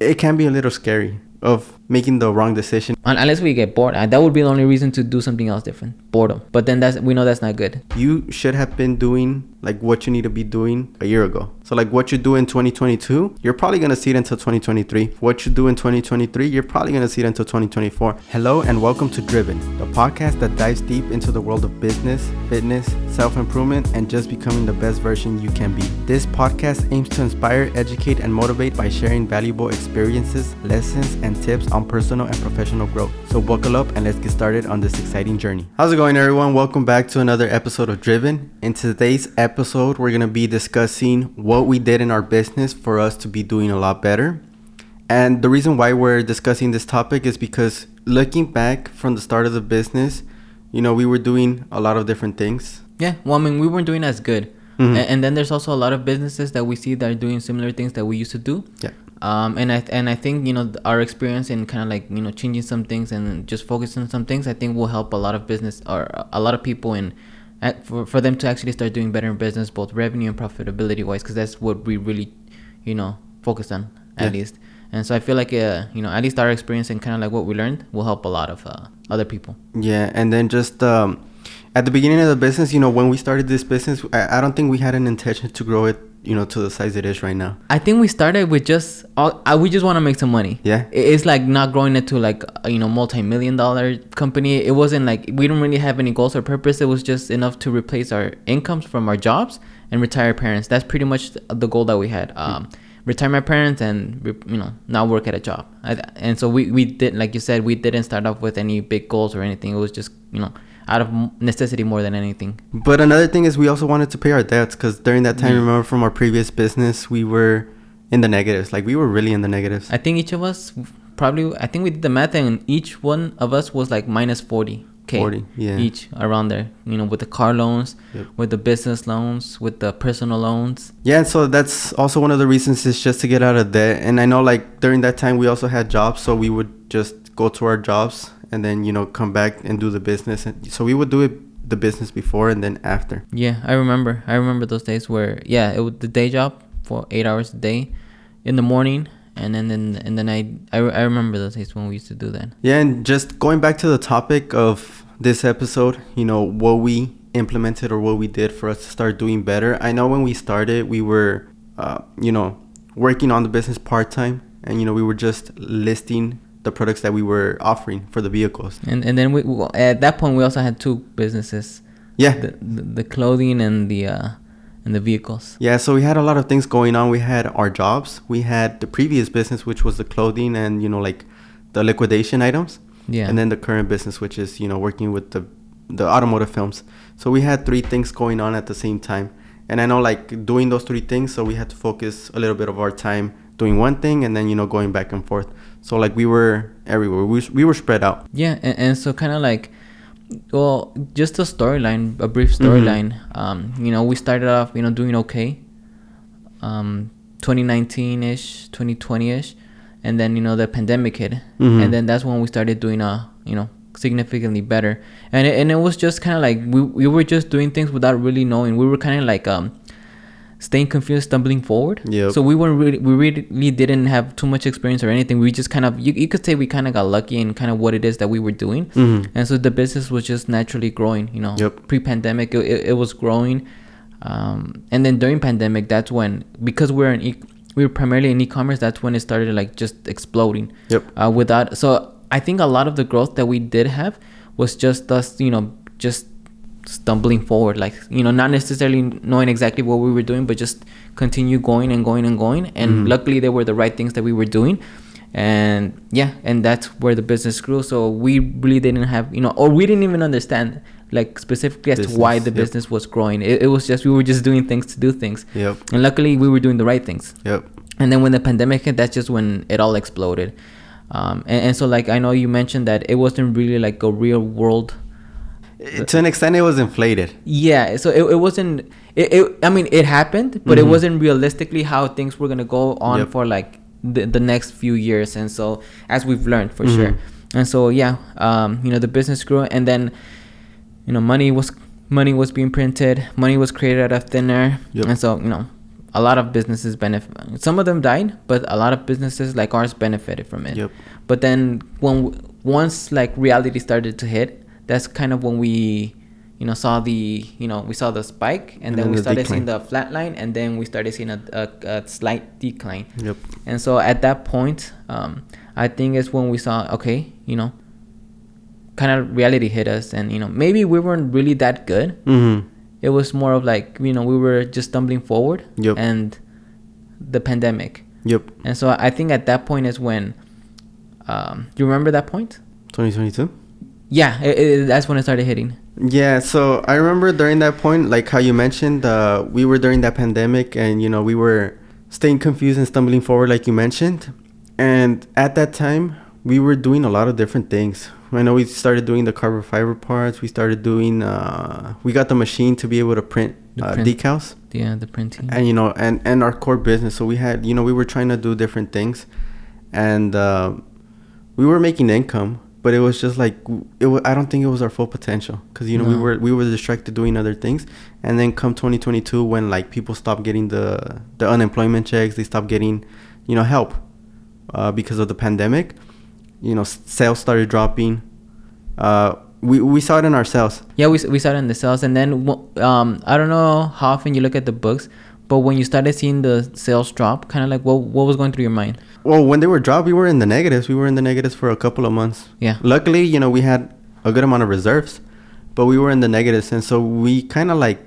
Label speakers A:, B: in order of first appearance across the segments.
A: it can be a little scary of making the wrong decision.
B: Unless we get bored, that would be the only reason to do something else different. Boredom. But then that's we know that's not good.
A: You should have been doing like what you need to be doing a year ago. So like what you do in 2022, you're probably gonna see it until 2023. What you do in 2023, you're probably gonna see it until 2024. Hello and welcome to Driven, the podcast that dives deep into the world of business, fitness, self-improvement, and just becoming the best version you can be. This podcast aims to inspire, educate, and motivate by sharing valuable experiences, lessons, and tips on personal and professional growth. So buckle up and let's get started on this exciting journey. How's it going, everyone? Welcome back to another episode of Driven. In today's episode, we're gonna be discussing what we did in our business for us to be doing a lot better. And the reason why we're discussing this topic is because looking back from the start of the business, you know, we were doing a lot of different things.
B: Yeah. Well, I mean, we weren't doing as good.
A: Mhm.
B: And then there's also a lot of businesses that we see that are doing similar things that we used to do.
A: Yeah.
B: Um, and I and I think you know th- our experience in kind of like you know changing some things and just focusing on some things I think will help a lot of business or a lot of people in at, for for them to actually start doing better in business both revenue and profitability wise because that's what we really you know focus on at
A: Yeah.
B: least. And so I feel like uh, you know at least our experience and kind of like what we learned will help a lot of uh, other people.
A: Yeah, and then just um, at the beginning of the business, you know, when we started this business, I, I don't think we had an intention to grow it, you know, to the size it is right now.
B: I think we started with just all, uh, we just want to make some money.
A: Yeah.
B: It's like not growing it to like a, you know multi-million dollar company. It wasn't like we don't really have any goals or purpose. It was just enough to replace our incomes from our jobs and retire parents. That's pretty much the goal that we had. Um, retire my parents and you know not work at a job. I, and so we we did like you said we didn't start off with any big goals or anything. It was just you know out of necessity more than anything.
A: But another thing is we also wanted to pay our debts because during that time,
B: Yeah.
A: remember from our previous business, we were in the negatives. Like we were really in the negatives.
B: I think each of us probably I think we did the math and each one of us was like minus 40 k
A: 40, yeah.
B: each around there you know with the car loans
A: Yep.
B: with the business loans with the personal loans
A: Yeah, and so that's also one of the reasons is just to get out of debt. And I know like during that time we also had jobs, so we would just go to our jobs and then you know come back and do the business. And so we would do it the business before and then after.
B: yeah I remember I remember those days where yeah it was the day job for eight hours a day in the morning and then in, in the night I, I remember those days when we used to do that
A: Yeah, and just going back to the topic of this episode, you know, what we implemented or what we did for us to start doing better. I know when we started, we were, uh, you know, working on the business part time, and you know, we were just listing the products that we were offering for the vehicles.
B: and and then we at that point we also had two businesses
A: Yeah,
B: the, the, the clothing and the uh and the vehicles
A: yeah. So we had a lot of things going on. We had our jobs. We had the previous business, which was the clothing and you know, like the liquidation items.
B: yeah
A: and then the current business which is you know working with the the automotive films so we had three things going on at the same time and i know like doing those three things so we had to focus a little bit of our time doing one thing and then you know going back and forth so like we were everywhere we, we were spread out
B: Yeah, and, and so kind of like, well, just a storyline, a brief
A: Mm-hmm.
B: storyline. Um, you know, we started off, you know, doing okay. Um, 2019 ish, 2020 ish, and then you know the pandemic hit,
A: Mhm.
B: and then that's when we started doing uh, you know, significantly better. And it, and it was just kind of like we we were just doing things without really knowing. We were kind of like um. Staying confused, stumbling forward.
A: Yeah.
B: So we weren't really, we really didn't have too much experience or anything. We just kind of, you, you could say we kind of got lucky in kind of what it is that we were doing.
A: Mhm.
B: And so the business was just naturally growing, you know,
A: Yep.
B: pre-pandemic, it, it, it was growing. Um, and then during pandemic, that's when, because we're in, e- we were primarily in e-commerce, that's when it started like just exploding.
A: Yep.
B: Uh, without, so I think a lot of the growth that we did have was just us, you know, just stumbling forward like you know not necessarily knowing exactly what we were doing but just continue going and going and going. And
A: Mhm.
B: luckily they were the right things that we were doing. And yeah and that's where the business grew. So we really didn't have you know or we didn't even understand like specifically as to why the
A: yep.
B: business was growing. It, it was just we were just doing things to do things.
A: Yep.
B: And luckily we were doing the right things.
A: Yep.
B: And then when the pandemic hit that's just when it all exploded. Um, and, and so like i know you mentioned that it wasn't really like a real world
A: to an extent it was inflated
B: yeah so it, it wasn't it, it i mean it happened but it
A: Mhm.
B: wasn't realistically how things were gonna go on
A: Yep.
B: for like the, the next few years and so as we've learned for
A: Mhm.
B: sure and so yeah um you know the business grew and then you know money was money was being printed money was created out of thin air
A: Yep.
B: and so you know a lot of businesses benefit. Some of them died, but a lot of businesses like ours benefited from it.
A: Yep.
B: But then when once like reality started to hit, that's kind of when we, you know, saw the you know we saw the spike, and,
A: And
B: then,
A: then
B: we
A: the
B: started
A: decline.
B: seeing the flat line, and then we started seeing a, a, a slight decline.
A: Yep.
B: And so at that point, um, I think it's when we saw, okay, you know, kind of reality hit us, and you know, maybe we weren't really that good.
A: Mm-hmm.
B: It was more of like, you know, we were just stumbling forward,
A: Yep.
B: and the pandemic.
A: Yep.
B: And so I think at that point is when, um, you remember that point?
A: 2022.
B: Yeah, it, it, that's when it started hitting.
A: Yeah, so I remember during that point, like how you mentioned, uh, we were during that pandemic, and you know we were staying confused and stumbling forward, like you mentioned. And at that time, we were doing a lot of different things. I know we started doing the carbon fiber parts. We started doing. Uh, we got the machine to be able to print, uh,
B: print.
A: decals,
B: Yeah, the printing.
A: and you know, and and our core business. So we had, you know, we were trying to do different things, and uh, we were making income, but it was just like it. I don't think it was our full potential because you know we were we were distracted doing other things, and then come 2022 when like people stopped getting the the unemployment checks, they stopped getting, you know, help, uh, because of the pandemic. You know, sales started dropping. Uh, we we saw it in our sales.
B: Yeah, we, we started in the sales, and then um, I don't know how often you look at the books, but when you started seeing the sales drop, kind of like what what was going through your mind?
A: Well, when they were dropped, we were in the negatives. We were in the negatives for a couple of months.
B: Yeah.
A: Luckily, you know, we had a good amount of reserves, but we were in the negatives, and so we kind of like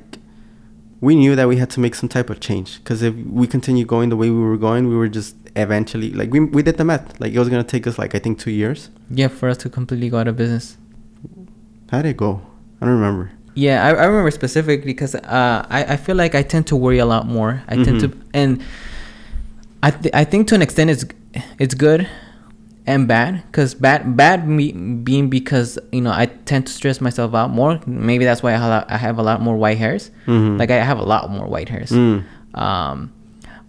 A: we knew that we had to make some type of change because if we continue going the way we were going, we were just eventually like we we did the math. Like it was gonna take us like I think two years.
B: Yeah, for us to completely go out of business.
A: How'd it go? I don't remember.
B: Yeah, I, I remember specifically because uh, I, I feel like I tend to worry a lot more. I tend to,
A: Mhm.
B: and I th- I think to an extent it's it's good and bad because bad bad me being because you know I tend to stress myself out more. Maybe that's why I have, I have a lot more white hairs.
A: Mhm.
B: Like I have a lot more white hairs.
A: Mm.
B: Um,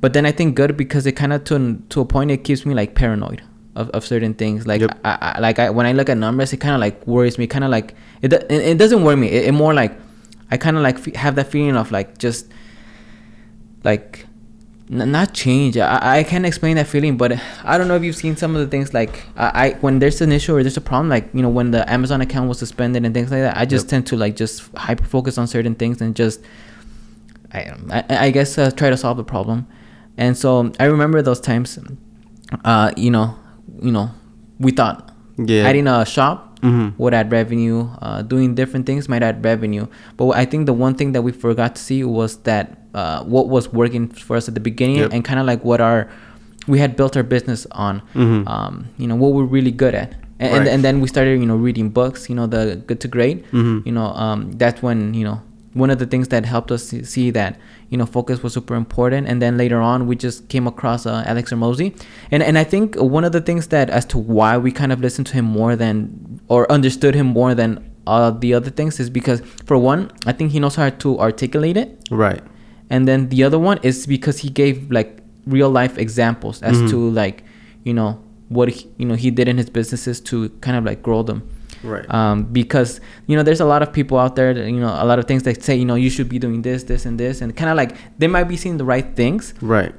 B: but then I think good because it kind of to to a point it keeps me like paranoid of, of certain things. Like
A: Yep.
B: I, I like I when I look at numbers, it kind of like worries me. Kind of like it, it it doesn't worry me. It, it more like I kind of like fe- have that feeling of like just like n- not change. I, I can't explain that feeling, but I don't know if you've seen some of the things like I, I when there's an issue or there's a problem, like you know when the Amazon account was suspended and things like that. I just
A: Yep.
B: tend to like just hyper focus on certain things and just I I, I guess uh, try to solve the problem. And so I remember those times. Uh, you know, you know, we thought
A: Yeah.
B: adding a shop
A: Mhm.
B: would add revenue. Uh, doing different things might add revenue. But I think the one thing that we forgot to see was that uh, what was working for us at the beginning
A: Yep.
B: and kind of like what our we had built our business on.
A: Mhm.
B: Um, you know what we're really good at. And, and,
A: Right.
B: and then we started, you know, reading books. You know, the good to great.
A: Mhm.
B: You know, um, that's when you know one of the things that helped us see- that you know focus was super important. And then later on, we just came across uh, Alex Hormozi, and and I think one of the things that as to why we kind of listened to him more than or understood him more than uh, the other things is because for one, I think he knows how to articulate it
A: Right.
B: And then the other one is because he gave like real life examples as
A: Mhm.
B: to like you know what he, you know he did in his businesses to kind of like grow them
A: Right.
B: um, because you know there's a lot of people out there that, you know a lot of things that say you know you should be doing this this and this and kind of like they might be saying the right things
A: right.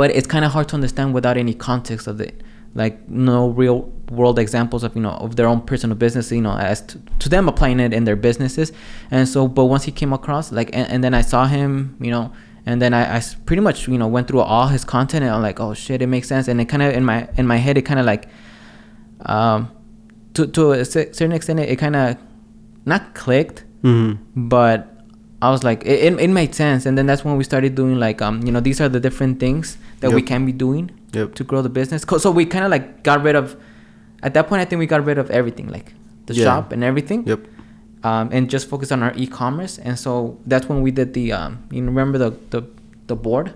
B: but it's kind of hard to understand without any context of it like no real world examples of you know of their own personal business you know as to, to them applying it in their businesses. And so but once he came across like and, and then i saw him you know and then I pretty much you know went through all his content and i'm like oh shit it makes sense. And it kind of in my in my head it kind of like um to to a certain extent it, it kind of not clicked
A: Mm-hmm.
B: but I was like, it, it, it made sense, and then that's when we started doing like, um, you know, these are the different things that we can be doing
A: Yep.
B: to grow the business. So we kind of like got rid of, at that point, I think we got rid of everything, like the
A: Yeah.
B: shop and everything,
A: Yep.
B: um, and just focus on our e-commerce. And so that's when we did the, um, you remember the the the board,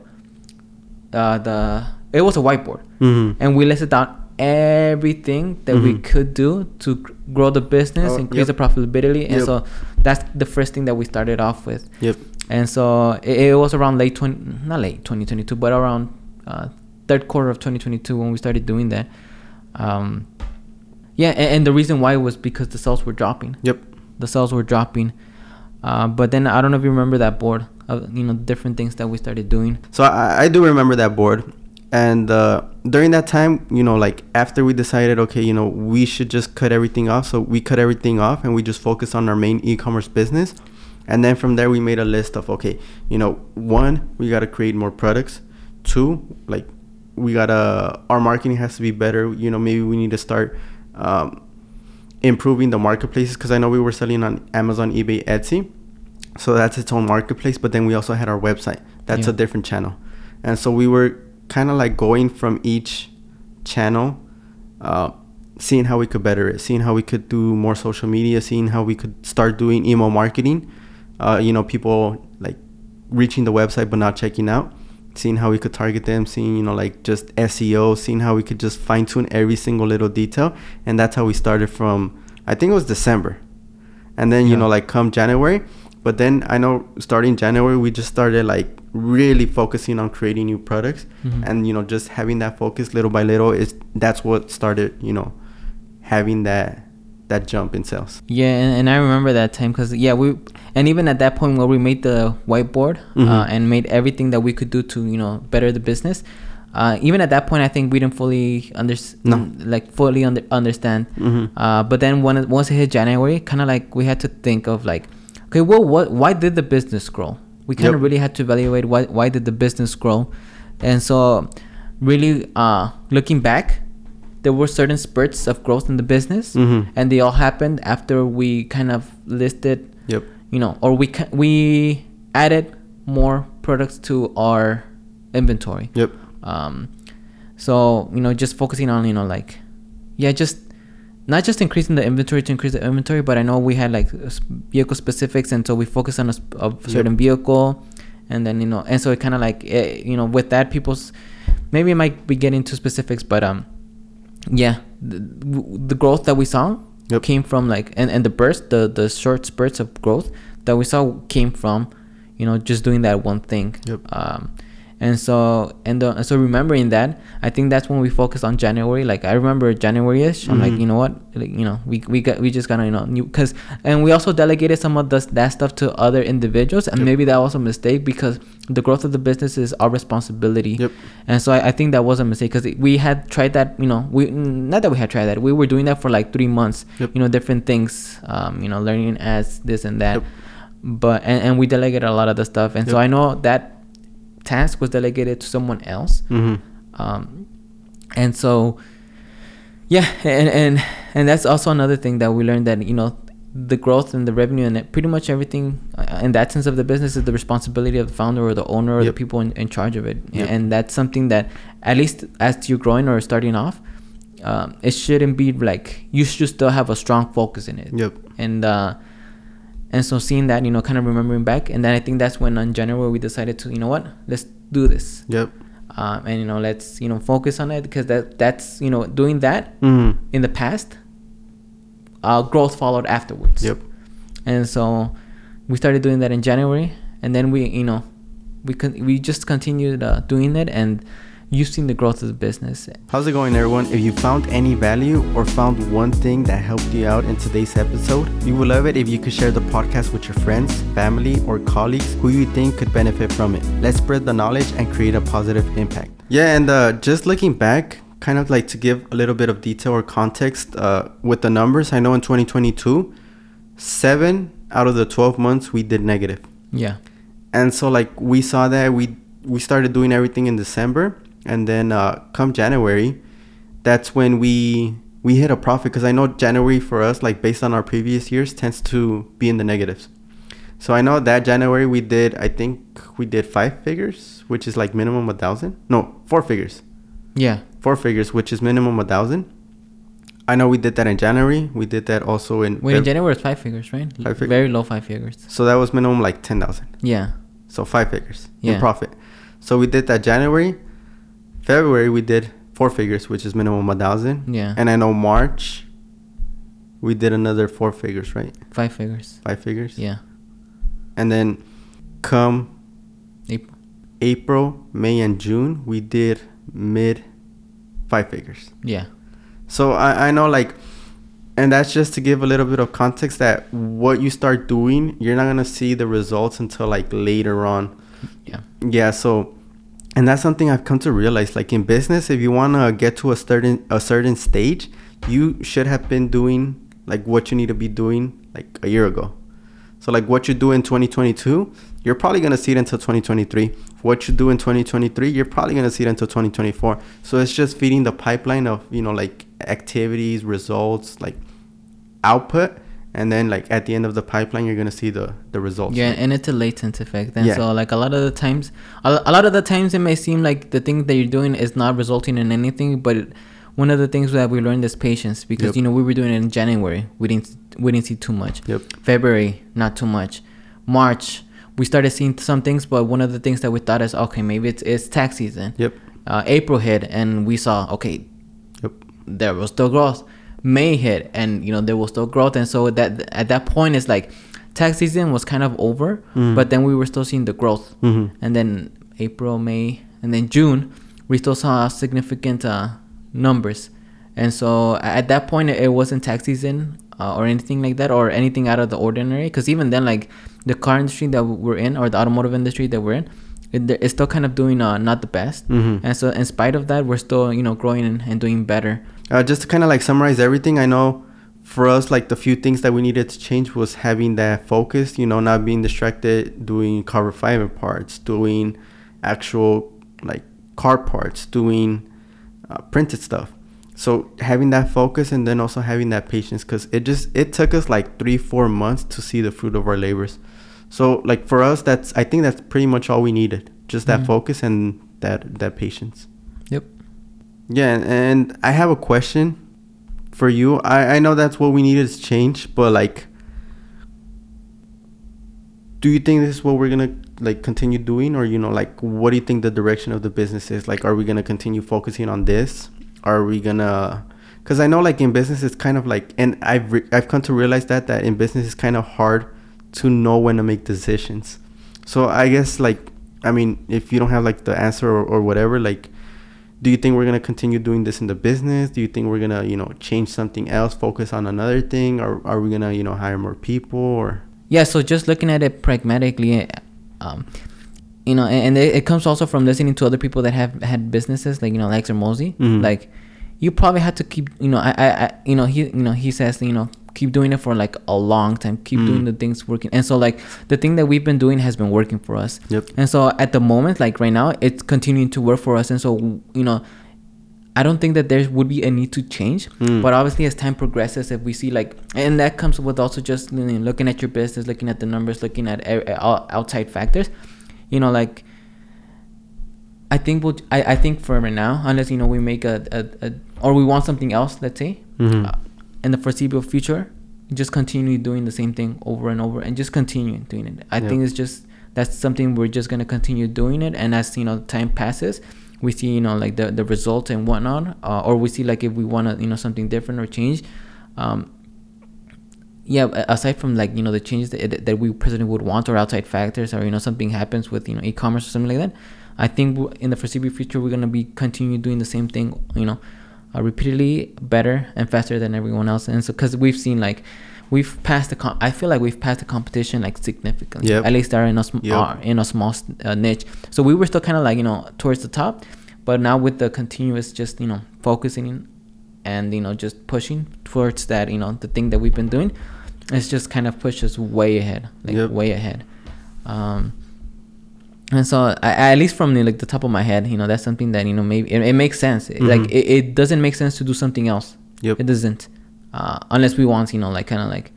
B: uh, the it was a whiteboard,
A: Mm-hmm.
B: and we listed out everything that we
A: Mhm.
B: could do to grow the business,
A: Oh,
B: increase
A: yep.
B: the profitability, and
A: Yep.
B: so that's the first thing that we started off with.
A: Yep.
B: And so it, it was around late 20, not late 2022, but around uh, third quarter of 2022 when we started doing that. Um, yeah, and, and the reason why was because the sales were dropping.
A: Yep.
B: The sales were dropping. Uh, but then I don't know if you remember that board. of you know different things that we started doing.
A: So I, I do remember that board, and uh, during that time, you know, like after we decided, okay, you know, we should just cut everything off. So we cut everything off, and we just focus on our main e-commerce business. And then from there, we made a list of okay, you know, one, we got to create more products. Two, like we gotta our marketing has to be better. You know, maybe we need to start. Um, improving the marketplaces because I know we were selling on Amazon, eBay, Etsy. So that's its own marketplace. But then we also had our website. That's
B: Yeah.
A: a different channel. And so we were kind of like going from each channel, uh, seeing how we could better it, seeing how we could do more social media, seeing how we could start doing email marketing. Uh, you know, people like reaching the website but not checking out seeing how we could target them seeing you know like just seo seeing how we could just fine tune every single little detail. And that's how we started from i think it was december. And then you know like come january. But then i know starting january we just started like really focusing on creating new products.
B: Mhm.
A: and you know just having that focus little by little is that's what started you know having that that jump in sales
B: Yeah, and, and I remember that time because yeah, we and even at that point where we made the whiteboard uh,
A: Mhm.
B: and made everything that we could do to you know better the business. Uh, even at that point, I think we didn't fully understand,
A: No.
B: like fully under- understand.
A: Mhm.
B: Uh, but then when it, once it hit January, kind of like we had to think of like, okay, well, what? Why did the business grow? We kind of
A: Yep.
B: really had to evaluate why why did the business grow, and so really uh, looking back, there were certain spurts of growth in the business,
A: Mhm.
B: and they all happened after we kind of listed,
A: yep
B: you know, or we ca- we added more products to our inventory.
A: yep
B: Um, so you know, just focusing on you know like, yeah, just not just increasing the inventory to increase the inventory, but I know we had like s- vehicle specifics, and so we focus on a, sp- a certain vehicle, and then you know, and so it kind of like eh, you know with that people's maybe it might be getting too specifics, but um, yeah, the, the growth that we saw
A: Yep.
B: came from like and, and the burst the the short spurts of growth that we saw came from you know just doing that one thing
A: Yep.
B: um and so and, uh, so remembering that i think that's when we focused on january like i remember january-ish i'm like
A: Mhm.
B: you know what like, you know we, we got we just gotta you know because and we also delegated some of the, that stuff to other individuals and
A: Yep.
B: maybe that was a mistake because the growth of the business is our responsibility
A: Yep.
B: and so I, I think that was a mistake because we had tried that you know we not that we had tried that we were doing that for like three months
A: Yep.
B: you know different things um you know learning as this and that
A: Yep.
B: but and, and we delegated a lot of the stuff and so i know that task was delegated to someone else
A: hmm
B: um and so yeah and and and that's also another thing that we learned that you know the growth and the revenue and pretty much everything uh, in that sense of the business is the responsibility of the founder or the owner or
A: Yep.
B: the people in, in charge of it
A: Yep.
B: and that's something that at least as you're growing or starting off um, it shouldn't be like you should still have a strong focus in it
A: Yep.
B: and uh and so seeing that you know kind of remembering back and then i think that's when in january we decided to you know what let's do this
A: Yep.
B: um, and you know let's you know focus on it because that that's you know doing that
A: hmm
B: in the past uh, growth followed afterwards
A: Yep.
B: and so we started doing that in january and then we you know we con- we just continued uh, doing it and you've seen the growth of the business
A: How's it going, everyone? If you found any value or found one thing that helped you out in today's episode, we would love it if you could share the podcast with your friends, family, or colleagues who you think could benefit from it. Let's spread the knowledge and create a positive impact. Yeah, and uh, just looking back, kind of like to give a little bit of detail or context uh, with the numbers, I know in 2022, seven out of the 12 months we did negative
B: yeah
A: and so like we saw that we we started doing everything in december and then uh come january that's when we we hit a profit. Because i know january for us like based on our previous years tends to be in the negatives. So i know that january we did i think we did five figures which is like minimum a thousand. No four figures.
B: Yeah.
A: Four figures which is minimum a thousand. I know we did that in january. We did that also in
B: wait in january it's five figures right?
A: Five fig-
B: very low five figures.
A: So that was minimum like 10000
B: yeah.
A: So five figures
B: Yeah.
A: in profit. So we did that January. February we did four figures, which is minimum a thousand.
B: Yeah.
A: And I know March we did another four figures, right?
B: five figures
A: Five figures.
B: yeah
A: And then come
B: April.
A: April, May, and June we did mid five figures.
B: yeah
A: So I, I know like and that's just to give a little bit of context that what you start doing, you're not gonna see the results until like later on.
B: Yeah.
A: Yeah. So, and that's something I've come to realize. Like in business, if you wanna get to a certain a certain stage, you should have been doing like what you need to be doing like a year ago. So like what you do in 2022, you're probably gonna see it until 2023. What you do in 2023, you're probably gonna see it until 2024. So it's just feeding the pipeline of you know like activities, results, like output, and then like at the end of the pipeline, you're gonna see the the results.
B: Yeah, and it's a latent effect. And
A: Yeah.
B: so, like a lot of the times, a, a lot of the times, it may seem like the thing that you're doing is not resulting in anything. But it, one of the things that we learned is patience, because
A: Yep.
B: you know we were doing it in January, we didn't we didn't see too much.
A: Yep.
B: February, not too much. March, we started seeing some things, but one of the things that we thought is okay, maybe it's it's tax season.
A: Yep.
B: Uh, April hit, and we saw okay,
A: Yep.
B: there was still growth. May hit, and you know there was still growth, and so that at that point it's like tax season was kind of over,
A: Mhm.
B: but then we were still seeing the growth,
A: Mhm.
B: and then April, May, and then June, we still saw significant uh, numbers, and so at that point it wasn't tax season uh, or anything like that or anything out of the ordinary, because even then like the car industry that we're in or the automotive industry that we're in, it, it's still kind of doing uh, not the best,
A: Mhm.
B: and so in spite of that, we're still you know growing and, and doing better.
A: Uh, just to kind of like summarize everything, I know for us, like the few things that we needed to change was having that focus, you know, not being distracted, doing car refinement parts, doing actual like car parts, doing uh, printed stuff. So having that focus and then also having that patience, because it just it took us like three four months to see the fruit of our labors. So like for us, that's I think that's pretty much all we needed, just that
B: Mhm.
A: focus and that that patience. Yeah, and- I have a question for you. I, I know that's what we needed to change, but like, do you think this is what we're gonna like continue doing, or you know, like, what do you think the direction of the business is? Like, are we gonna continue focusing on this? Are we gonna? Because I know, like, in business, it's kind of like, and I've re- I've come to realize that that in business, it's kind of hard to know when to make decisions. So I guess like, I mean, if you don't have like the answer or, or whatever, like do you think we're gonna continue doing this in the business? Do you think we're gonna, you know, change something else, focus on another thing, or are we gonna, you know, hire more people? Or
B: Yeah, so just looking at it pragmatically, um, you know, and, and it, it comes also from listening to other people that have had businesses, like you know, Alex Hormozi.
A: Mhm.
B: Like, you probably had to keep, you know, I, I, I, you know, he, you know, he says, you know, keep doing it for like a long time, keep
A: Mm.
B: doing the things working, and so like the thing that we've been doing has been working for us.
A: Yep.
B: And so at the moment, like right now, it's continuing to work for us, and so you know. I don't think that there would be a need to change,
A: Mm.
B: but obviously as time progresses, if we see like, and that comes with also just you know, looking at your business, looking at the numbers, looking at e- all outside factors, you know, like. I think we'll. I, I think for right now, unless you know we make a, a, a or we want something else, let's say,
A: mm-hmm.
B: uh, in the foreseeable future, just continue doing the same thing over and over, and just continue doing it. I
A: Yeah.
B: think it's just that's something we're just gonna continue doing it, and as you know time passes, we see you know like the the results and whatnot, uh, or we see like if we want to you know something different or change. Um, yeah, aside from like you know the changes that, that we personally would want or outside factors or you know something happens with you know e-commerce or something like that, I think in the foreseeable future we're gonna be continue doing the same thing you know uh, repeatedly better and faster than everyone else and so because we've seen like we've passed the com- I feel like we've passed the competition like significantly
A: Yep.
B: at least they're in a sm-
A: Yep.
B: in a small uh, niche so we were still kind of like you know towards the top but now with the continuous just you know focusing and you know just pushing towards that you know the thing that we've been doing it's just kind of pushed us way ahead like
A: Yep.
B: way ahead um and so I, at least from the, like the top of my head you know that's something that you know maybe it, it makes sense. It- like it, it doesn't make sense to do something else.
A: Yep.
B: it doesn't uh unless we want you know like kind of like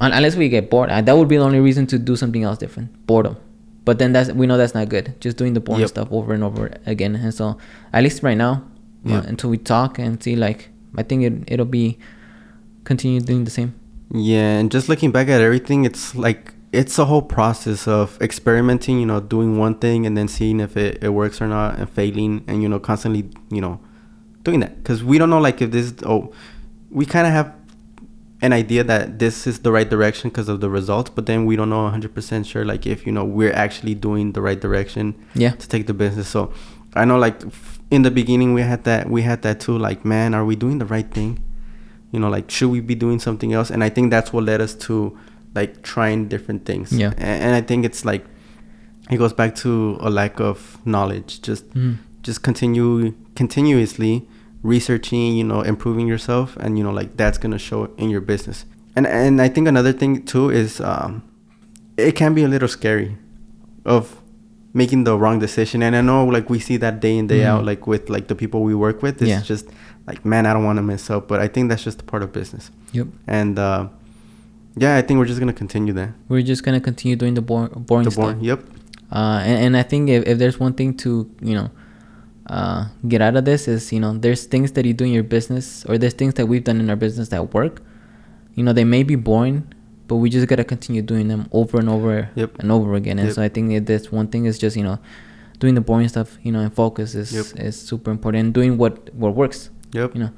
B: un- unless we get bored. Uh, that would be the only reason to do something else different boredom. But then that's we know that's not good just doing the boring
A: Yep.
B: stuff over and over again. And so at least right now uh, until we talk and see like i think it, it'll be continue doing the same.
A: Yeah, and just looking back at everything, it's like it's a whole process of experimenting, you know, doing one thing and then seeing if it, it works or not and failing and you know, constantly, you know, doing that cuz we don't know like if this oh, we kind of have an idea that this is the right direction because of the results, but then we don't know 100% sure like if, you know, we're actually doing the right direction
B: yeah
A: to take the business. So, I know like f- in the beginning we had that we had that too like, man, are we doing the right thing? you know like should we be doing something else and i think that's what led us to like trying different things
B: Yeah.
A: And, i think it's like it goes back to a lack of knowledge just
B: Mhm.
A: just continue continuously researching you know improving yourself and you know like that's gonna show in your business and and i think another thing too is um it can be a little scary of making the wrong decision and i know like we see that day in day
B: Mhm.
A: out like with like the people we work with it's
B: Yeah.
A: just like man i don't want to mess up but i think that's just a part of business
B: Yep.
A: and uh yeah i think we're just gonna continue that
B: We're just gonna continue doing the bor- boring
A: the
B: stuff.
A: boring yep
B: Uh, and, and I think if, if there's one thing to you know uh, get out of this is you know there's things that you do in your business or there's things that we've done in our business that work. You know they may be boring, but we just gotta continue doing them over and over
A: Yep.
B: and over again. And
A: Yep.
B: so I think that this one thing is just you know doing the boring stuff. You know and focus is
A: Yep.
B: is super important. And doing what what works.
A: yep
B: You know,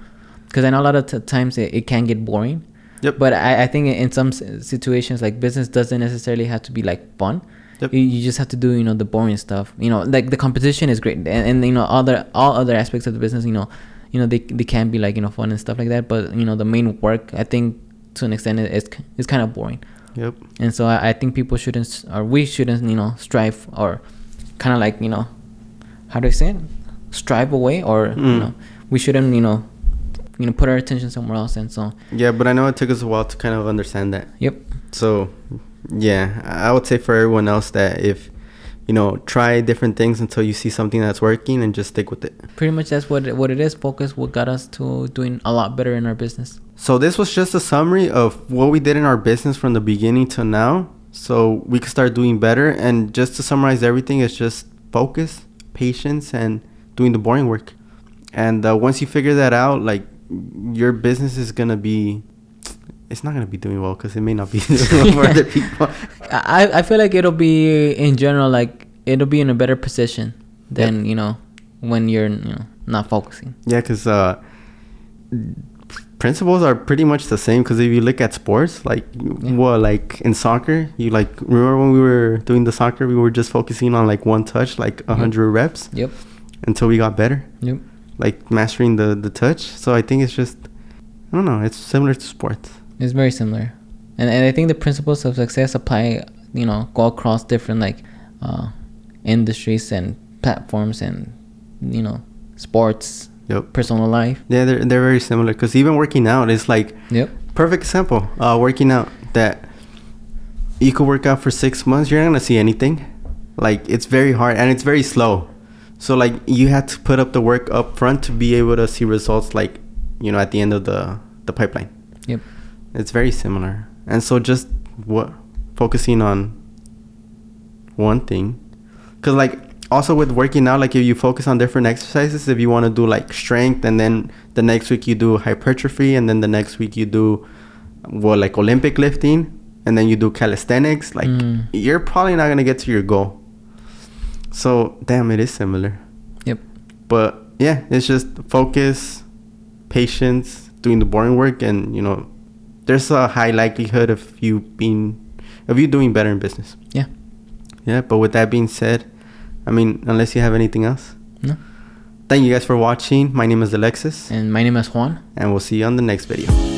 B: because I know a lot of t- times it, it can get boring.
A: Yep.
B: But I, I think in some situations, like business doesn't necessarily have to be like fun.
A: Yep.
B: You, you just have to do, you know, the boring stuff. You know, like the competition is great, and, and you know, other all other aspects of the business, you know, you know, they they can be like you know fun and stuff like that. But you know, the main work, I think, to an extent, is is kind of boring.
A: yep
B: And so I, I think people shouldn't, or we shouldn't, you know, strive or kind of like you know, how do I say it? Strive away, or you
A: Mm.
B: know, we shouldn't, you know, you know, put our attention somewhere else. And so,
A: yeah but i know it took us a while to kind of understand that
B: yep,
A: So, yeah, I would say for everyone else that if you know try different things until you see something that's working and just stick with it.
B: pretty much that's what it, what it is. Focus what got us to doing a lot better in our business.
A: So this was just a summary of what we did in our business from the beginning to now, so we could start doing better. And just to summarize everything, it's just focus, patience, and doing the boring work. And uh, once you figure that out, like your business is gonna be. It's not gonna be doing well because it may not be doing well for other people.
B: I I feel like it'll be in general like it'll be in a better position than you know when you're you know not focusing.
A: Yeah, because uh, principles are pretty much the same. Because if you look at sports, like
B: Yeah.
A: what, like in soccer, you like remember when we were doing the soccer, we were just focusing on like one touch, like a
B: Yep.
A: hundred reps,
B: Yep.
A: until we got better,
B: Yep.
A: Like mastering the the touch. So I think it's just, I don't know, it's similar to sports.
B: It's very similar, and and I think the principles of success apply you know go across different like uh, industries and platforms and you know sports,
A: Yep.
B: personal life.
A: Yeah, they're they're very similar. Because even working out is like
B: Yep.
A: perfect example. Uh, working out that you could work out for six months, you're not gonna see anything. Like it's very hard and it's very slow. So like you had to put up the work up front to be able to see results. Like you know at the end of the the pipeline.
B: Yep.
A: It's very similar. And so just what focusing on one thing, because like also with working out, like if you focus on different exercises, if you want to do like strength, and then the next week you do hypertrophy, and then the next week you do what like Olympic lifting, and then you do calisthenics, like
B: Mm.
A: you're probably not gonna get to your goal. So damn, it is similar.
B: Yep.
A: But yeah, it's just focus, patience, doing the boring work, and you know, there's a high likelihood of you being, of you doing better in business.
B: Yeah.
A: Yeah. But with that being said, I mean, unless you have anything else,
B: No.
A: thank you guys for watching. My name is Alexis,
B: And my name is Juan.
A: and we'll see you on the next video.